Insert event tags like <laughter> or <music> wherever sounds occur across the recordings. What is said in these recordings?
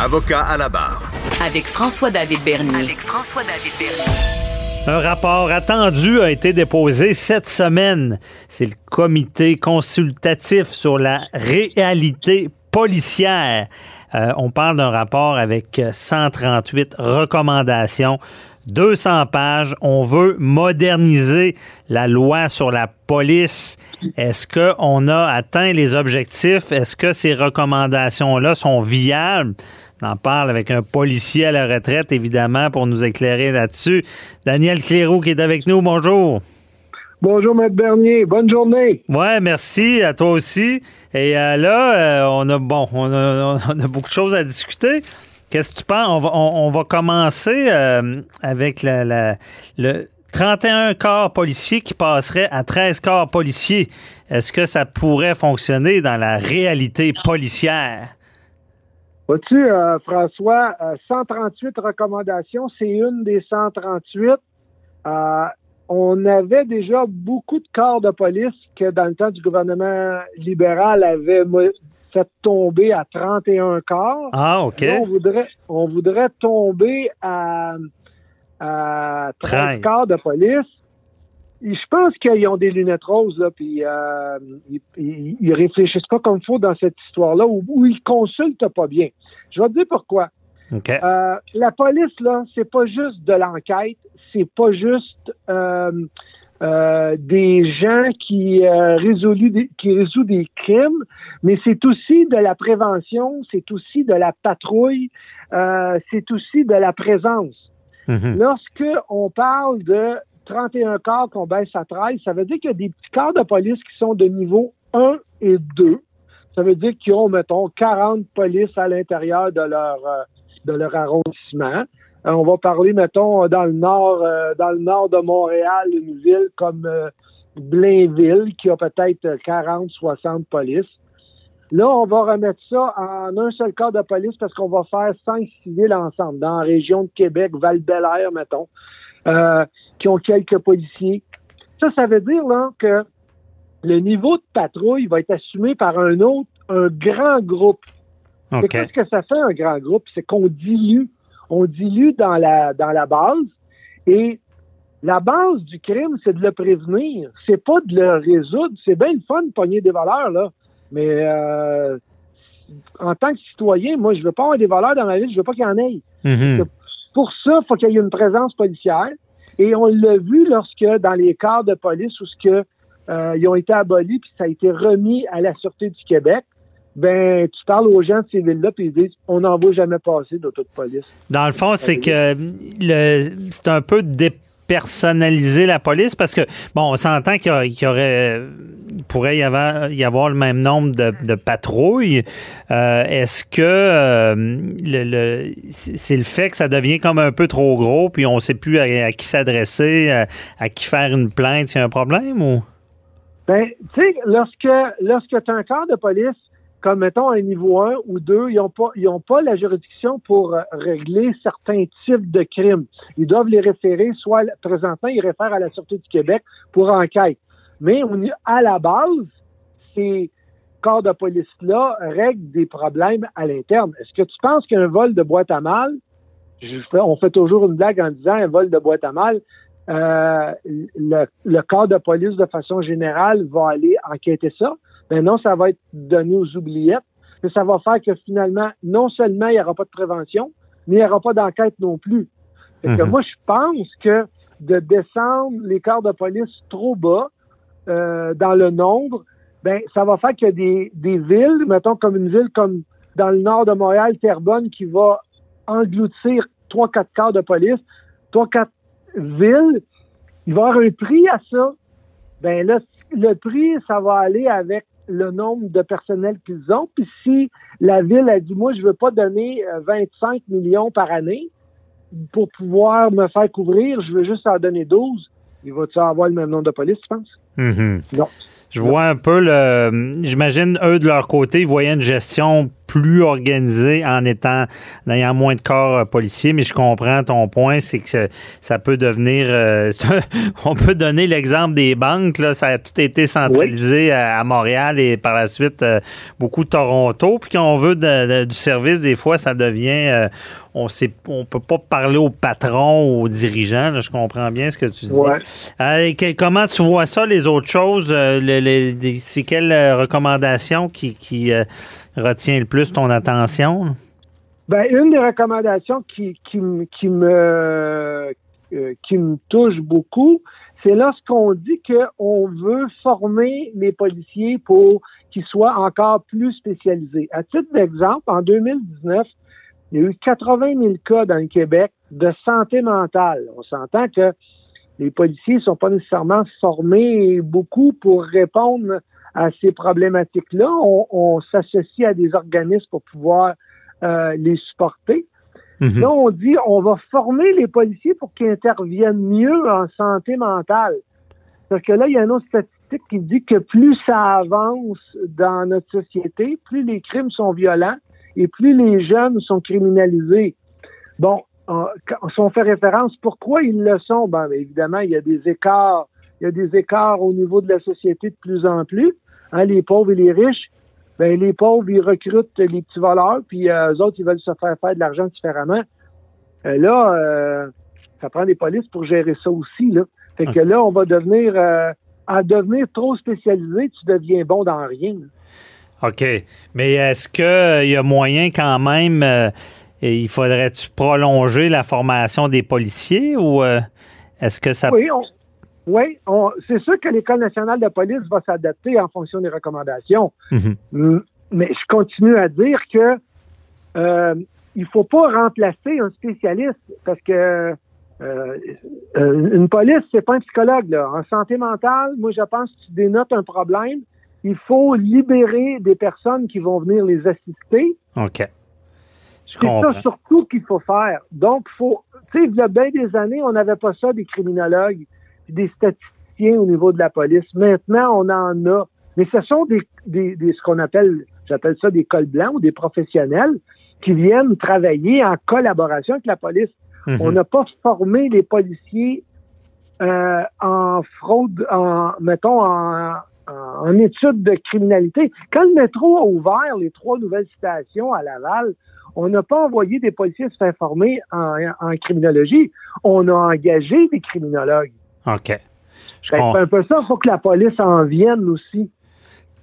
Avocat à la barre. Avec François-David Bernier. Avec François-David Bernier. Un rapport attendu a été déposé cette semaine. C'est le comité consultatif sur la réalité policière. Euh, on parle d'un rapport avec 138 recommandations 200 pages. On veut moderniser la loi sur la police. Est-ce qu'on a atteint les objectifs? Est-ce que ces recommandations-là sont viables? On en parle avec un policier à la retraite, évidemment, pour nous éclairer là-dessus. Daniel Cléroux qui est avec nous. Bonjour. Bonjour, Maître Bernier. Bonne journée. Ouais, merci à toi aussi. Et euh, là, euh, on a bon, on a beaucoup de choses à discuter. Qu'est-ce que tu penses? On va, commencer euh, avec le 31 corps policiers qui passerait à 13 corps policiers. Est-ce que ça pourrait fonctionner dans la réalité policière? Vois-tu, euh, François, 138 euh, recommandations, c'est une des 138. on avait déjà beaucoup de corps de police que dans le temps du gouvernement libéral avait fait tomber à 31 corps. Ah, OK. on, voudrait, on voudrait tomber à, à 13 corps de police. je pense qu'ils ont des lunettes roses, là, puis euh, ils, ils, réfléchissent pas comme il faut dans cette histoire-là, ou, ils consultent pas bien. Je vais te dire pourquoi. Euh, la police, là, c'est pas juste de l'enquête, c'est pas juste euh, euh, des gens qui euh, des, qui résout des crimes, mais c'est aussi de la prévention, c'est aussi de la patrouille, euh, c'est aussi de la présence. Mm-hmm. Lorsque on parle de 31 corps qu'on baisse à 13, ça veut dire qu'il y a des petits corps de police qui sont de niveau 1 et 2. Ça veut dire qu'ils ont, mettons, 40 polices à l'intérieur de leur de leur arrondissement. Euh, on va parler, mettons, dans le nord, euh, dans le nord de Montréal, une ville comme euh, Blainville, qui a peut-être 40, 60 polices. Là, on va remettre ça en un seul corps de police parce qu'on va faire cinq civils ensemble, dans la région de Québec, val air mettons, qui ont quelques policiers. Ça, ça veut dire là que le niveau de patrouille va être assumé par un autre, un grand groupe. Qu'est-ce que ça fait un grand groupe? C'est qu'on dilue on dilue dans la, dans la base et la base du crime, c'est de le prévenir. C'est pas de le résoudre. C'est bien le fun de pogner des valeurs, là. Mais euh, en tant que citoyen, moi, je veux pas avoir des valeurs dans ma vie, je veux pas qu'il y en ait. Mm-hmm. Pour ça, il faut qu'il y ait une présence policière. Et on l'a vu lorsque, dans les corps de police, où ce que euh, ils ont été abolis, puis ça a été remis à la Sûreté du Québec, ben tu parles aux gens de ces villes-là puis ils disent on n'en voit jamais passer d'auto de police. Dans le fond, c'est que le, c'est un peu dépersonnaliser la police parce que bon, on s'entend qu'il y, aurait pourrait y avoir, y avoir le même nombre de, patrouilles. Euh, est-ce que euh, le, c'est le fait que ça devient comme un peu trop gros puis on ne sait plus à, qui s'adresser, à, à, qui faire une plainte, s'il y a un problème ou? Ben, tu sais, lorsque lorsque tu as un corps de police comme mettons un niveau 1 ou 2, ils n'ont pas, ont pas la juridiction pour euh, régler certains types de crimes. Ils doivent les référer, soit présentement, ils réfèrent à la Sûreté du Québec pour enquête. Mais on, à la base, ces corps de police-là règlent des problèmes à l'interne. Est-ce que tu penses qu'un vol de boîte à mal, on fait toujours une blague en disant un vol de boîte à mal, euh, le, le corps de police de façon générale va aller enquêter ça? Ben non, ça va être donné aux oubliettes. Mais ça va faire que finalement, non seulement il n'y aura pas de prévention, mais il n'y aura pas d'enquête non plus. que mhm. moi, je pense que de descendre les corps de police trop bas euh, dans le nombre, ben ça va faire qu'il y a des, des villes, mettons comme une ville comme dans le nord de Montréal, Terrebonne, qui va engloutir trois, quatre corps de police, trois, quatre villes, il va y avoir un prix à ça. Ben là, le prix, ça va aller avec le nombre de personnel qu'ils ont. Puis si la ville a dit, moi, je veux pas donner 25 euh, millions par année pour pouvoir me faire couvrir, je veux juste en donner 12, il va-tu avoir le même nombre de police, tu penses? Mm-hmm. Non. Je vois un peu le. J'imagine, eux, de leur côté, ils voyaient une gestion plus organisé en étant en ayant moins de corps euh, policiers, mais je comprends ton point, c'est que ça peut devenir euh, <laughs> on peut donner l'exemple des banques, là, ça a tout été centralisé à, Montréal et par la suite euh, beaucoup Toronto, puis quand on veut du service, des fois ça devient on ne on peut pas parler au patron, aux dirigeants. je comprends bien ce que tu dis. comment tu vois ça, les autres choses? c'est quelles recommandations qui, qui retient le plus ton attention? Ben, une des recommandations qui, qui, me euh, qui me touche beaucoup, c'est lorsqu'on dit qu'on veut former les policiers pour qu'ils soient encore plus spécialisés. À titre d'exemple, en 2019, il y a eu 80 000 cas dans le Québec de santé mentale. On s'entend que les policiers ne sont pas nécessairement formés beaucoup pour répondre à ces problématiques-là. On, s'associe à des organismes pour pouvoir euh, les supporter. Mhm. Là, on dit on va former les policiers pour qu'ils interviennent mieux en santé mentale. Parce que là, il y a une autre statistique qui dit que plus ça avance dans notre société, plus les crimes sont violents et plus les jeunes sont criminalisés. Bon, si on fait référence, pourquoi ils le sont? Ben, évidemment, il y a des écarts, il y a des écarts au niveau de la société de plus en plus. Hein, les pauvres et les riches, ben les pauvres, ils recrutent les petits voleurs, puis euh, eux autres, ils veulent se faire faire de l'argent différemment. Euh, là, euh, ça prend des polices pour gérer ça aussi. Là. Fait que là, on va devenir à devenir trop spécialisé, tu deviens bon dans rien. OK. Mais est-ce qu'il y a moyen quand même, il faudrait-tu prolonger la formation des policiers ou est-ce que ça... Oui, oui, c'est sûr que l'École nationale de police va s'adapter en fonction des recommandations. Mhm. Mais je continue à dire que euh, il faut pas remplacer un spécialiste parce que euh, euh, une police, c'est pas un psychologue. Là. En santé mentale, moi, je pense que tu dénotes un problème. Il faut libérer des personnes qui vont venir les assister. OK. C'est ça surtout qu'il faut faire. Donc, faut, tu sais, il y a bien des années, on n'avait pas ça des criminologues des statisticiens au niveau de la police. Maintenant, on en a. Mais ce sont des, des, ce qu'on appelle, j'appelle ça des cols blancs ou des professionnels qui viennent travailler en collaboration avec la police. Mhm. On n'a pas formé les policiers euh, en fraude, en mettons en, en, études de criminalité. Quand le métro a ouvert les trois nouvelles stations à Laval, on n'a pas envoyé des policiers se faire former en, en criminologie. On a engagé des criminologues. OK. C'est un peu ça, il faut que la police en vienne aussi.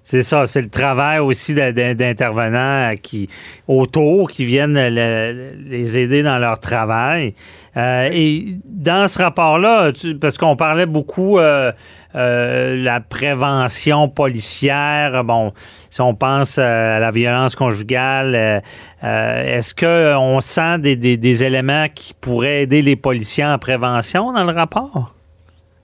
C'est ça, c'est le travail aussi d'intervenants qui autour qui viennent les aider dans leur travail. Euh, et dans ce rapport-là, parce qu'on parlait beaucoup euh, euh, la prévention policière, bon, si on pense à la violence conjugale, est-ce qu'on sent des, des éléments qui pourraient aider les policiers en prévention dans le rapport?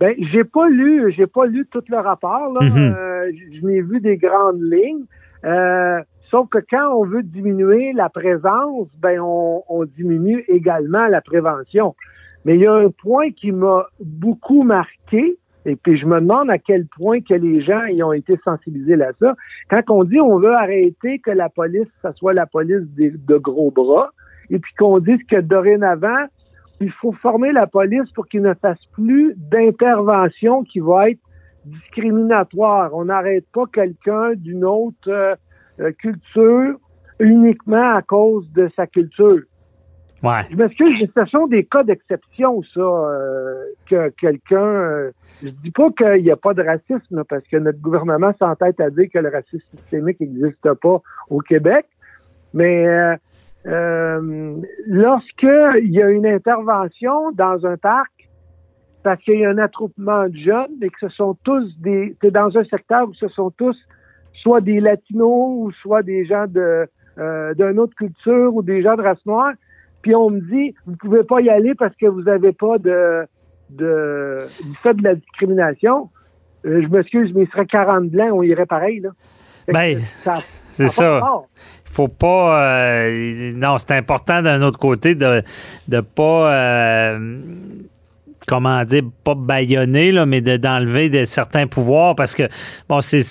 Ben, j'ai pas lu, j'ai pas lu tout le rapport. Là. Mhm. Euh, je n'ai vu des grandes lignes. Euh, sauf que quand on veut diminuer la présence, ben on, on, diminue également la prévention. Mais il y a un point qui m'a beaucoup marqué, et puis je me demande à quel point que les gens y ont été sensibilisés à ça. Quand on dit on veut arrêter que la police, ça soit la police de gros bras, et puis qu'on dise que dorénavant, il faut former la police pour qu'il ne fasse plus d'intervention qui va être discriminatoire. On n'arrête pas quelqu'un d'une autre euh, euh, culture uniquement à cause de sa culture. Ouais. Je m'excuse, ce sont des cas d'exception, ça, euh, que quelqu'un... je dis pas qu'il n'y a pas de racisme, parce que notre gouvernement s'entête à dire que le racisme systémique n'existe pas au Québec, mais euh, lorsqu'il y a une intervention dans un parc, parce qu'il y a un attroupement de jeunes et que ce sont tous des, c'est dans un secteur où ce sont tous soit des latinos ou soit des gens de euh, d'une autre culture ou des gens de race noire, puis on me dit vous pouvez pas y aller parce que vous avez pas de de du fait de la discrimination. Euh, je m'excuse, mais il serait 40 blancs, on irait pareil là. Ben, c'est ça. Il faut pas. Euh, non, c'est important d'un autre côté de ne pas. Euh, comment dire, pas baïonner, là, mais d'enlever de, certains pouvoirs parce que, bon, c'est,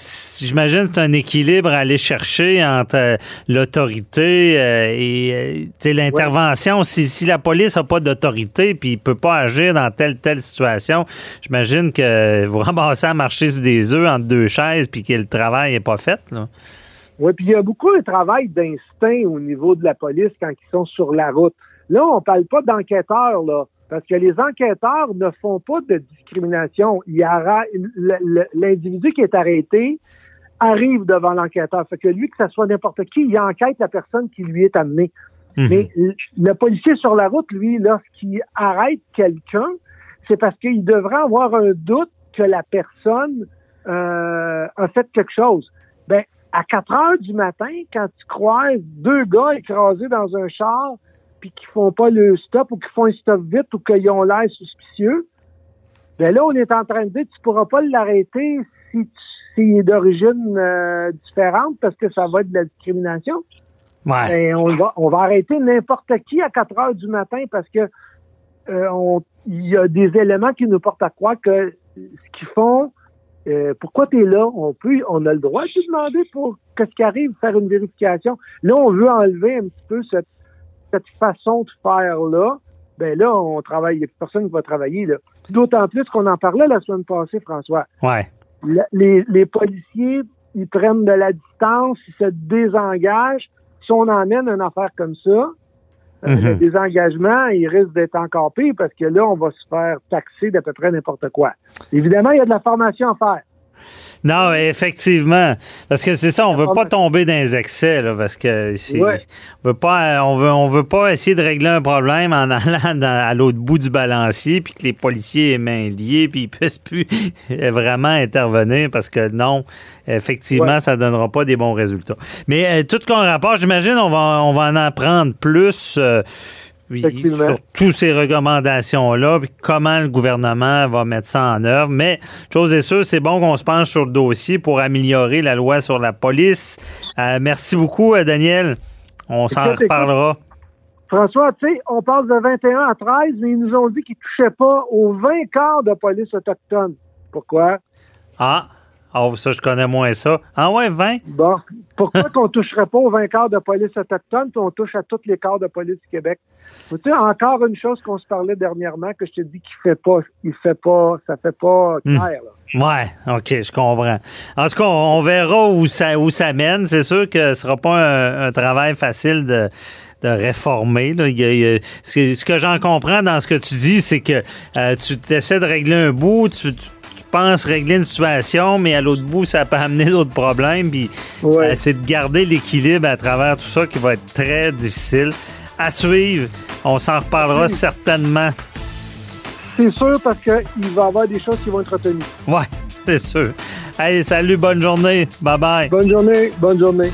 j'imagine c'est un équilibre à aller chercher entre euh, l'autorité euh, et euh, l'intervention. Si, si, la police n'a pas d'autorité puis il peut pas agir dans telle telle situation, j'imagine que vous ramassez à marcher sur des œufs entre deux chaises puis que le travail n'est pas fait. Là. Oui, puis il y a beaucoup de travail d'instinct au niveau de la police quand ils sont sur la route. Là, on parle pas d'enquêteurs, là. Parce que les enquêteurs ne font pas de discrimination. L'individu qui est arrêté arrive devant l'enquêteur. Fait que lui, que ce soit n'importe qui, il enquête la personne qui lui est amenée. Mhm. Mais le policier sur la route, lui, lorsqu'il arrête quelqu'un, c'est parce qu'il devrait avoir un doute que la personne euh, a fait quelque chose. Ben, à 4 heures du matin, quand tu croises deux gars écrasés dans un char, puis qui font pas le stop ou qui font un stop vite ou qu'ils ont l'air suspicieux, ben là, on est en train de dire tu pourras pas l'arrêter si tu est d'origine euh, différente parce que ça va être de la discrimination. Ouais. Ben, on va on va arrêter n'importe qui à 4 heures du matin parce que euh, il y a des éléments qui nous portent à croire que ce qu'ils font, euh, pourquoi tu es là? On peut, on a le droit de te demander pour qu'est-ce qui arrive, faire une vérification. Là, on veut enlever un petit peu cette cette façon de faire-là, ben là, on travaille, il n'y a personne qui va travailler. là. D'autant plus qu'on en parlait la semaine passée, François. Ouais. les, policiers, ils prennent de la distance, ils se désengagent. Si on emmène une affaire comme ça, euh, mm-hmm. le désengagement, il risque d'être encore pire parce que là, on va se faire taxer d'à peu près n'importe quoi. Évidemment, il y a de la formation à faire. Non, effectivement. Parce que c'est ça, on veut pas tomber dans les excès, là, parce que on veut pas on veut on veut pas essayer de régler un problème en <laughs> allant à l'autre bout du balancier puis que les policiers aient main liées puis ils puissent plus <laughs> vraiment intervenir parce que non, effectivement, ça donnera pas des bons résultats. Mais euh, tout qu'on rapport, j'imagine on va on va en apprendre plus euh, sur toutes ces recommandations-là, puis comment le gouvernement va mettre ça en œuvre. Mais, chose est sûre, c'est bon qu'on se penche sur le dossier pour améliorer la loi sur la police. Euh, merci beaucoup, euh, Daniel. On s'en reparlera. François, tu sais, on parle de 21 à 13, mais ils nous ont dit qu'ils ne touchaient pas aux 20 quarts de police autochtone. Pourquoi? Ah, ah, ça, je connais moins ça. Ah ouais, 20? Bon. Pourquoi qu'on toucherait pas aux 20 quarts de police autochtone, puis on touche à tous les quarts de police du Québec? Tu sais, encore une chose qu'on se parlait dernièrement, que je te dis qu'il fait pas, il fait pas, ça fait pas hmm. clair, Ouais, OK, je comprends. En tout cas, on verra où ça, où ça mène. C'est sûr que ce sera pas un, travail facile de, de réformer. Là. ce que j'en comprends dans ce que tu dis, c'est que euh, tu essaies de régler un bout, tu pense régler une situation, mais à l'autre bout, ça peut amener d'autres problèmes. Puis c'est de garder l'équilibre à travers tout ça qui va être très difficile. À suivre, on s'en reparlera certainement. C'est sûr parce qu'il va y avoir des choses qui vont être retenues. Ouais, <laughs> c'est sûr. Allez, salut, bonne journée. Bye bye. Bonne journée, bonne journée.